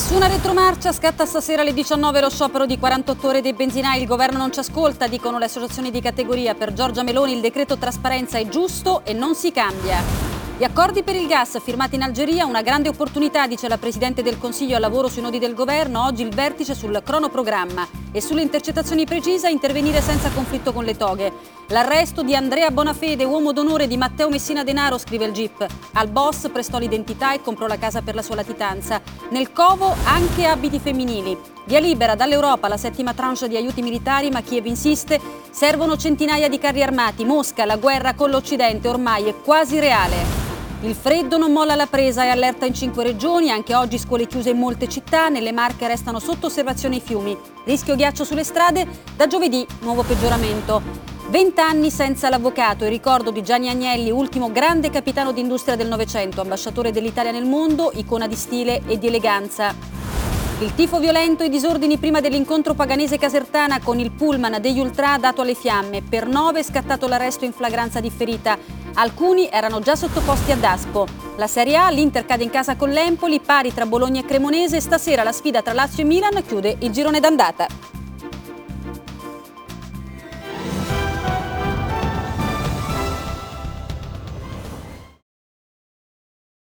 Nessuna retromarcia, scatta stasera alle 19 lo sciopero di 48 ore dei benzinai. Il governo non ci ascolta, dicono le associazioni di categoria. Per Giorgia Meloni il decreto trasparenza è giusto e non si cambia. Gli accordi per il gas firmati in Algeria, una grande opportunità, dice la Presidente del Consiglio al lavoro sui nodi del governo. Oggi il vertice sul cronoprogramma e sulle intercettazioni precise intervenire senza conflitto con le toghe. L'arresto di Andrea Bonafede, uomo d'onore di Matteo Messina Denaro, scrive il GIP. Al boss prestò l'identità e comprò la casa per la sua latitanza. Nel covo anche abiti femminili. Via libera dall'Europa la settima tranche di aiuti militari, ma Kiev insiste. Servono centinaia di carri armati. Mosca, la guerra con l'Occidente ormai è quasi reale. Il freddo non molla la presa, è allerta in cinque regioni, anche oggi scuole chiuse in molte città, nelle Marche restano sotto osservazione i fiumi. Rischio ghiaccio sulle strade, da giovedì nuovo peggioramento. Vent'anni senza l'avvocato, il ricordo di Gianni Agnelli, ultimo grande capitano d'industria del Novecento, ambasciatore dell'Italia nel mondo, icona di stile e di eleganza. Il tifo violento e i disordini prima dell'incontro paganese casertana con il pullman degli ultra dato alle fiamme. Per nove è scattato l'arresto in flagranza differita. Alcuni erano già sottoposti a Daspo. La Serie A, l'Inter cade in casa con l'Empoli, pari tra Bologna e Cremonese. Stasera la sfida tra Lazio e Milan chiude il girone d'andata.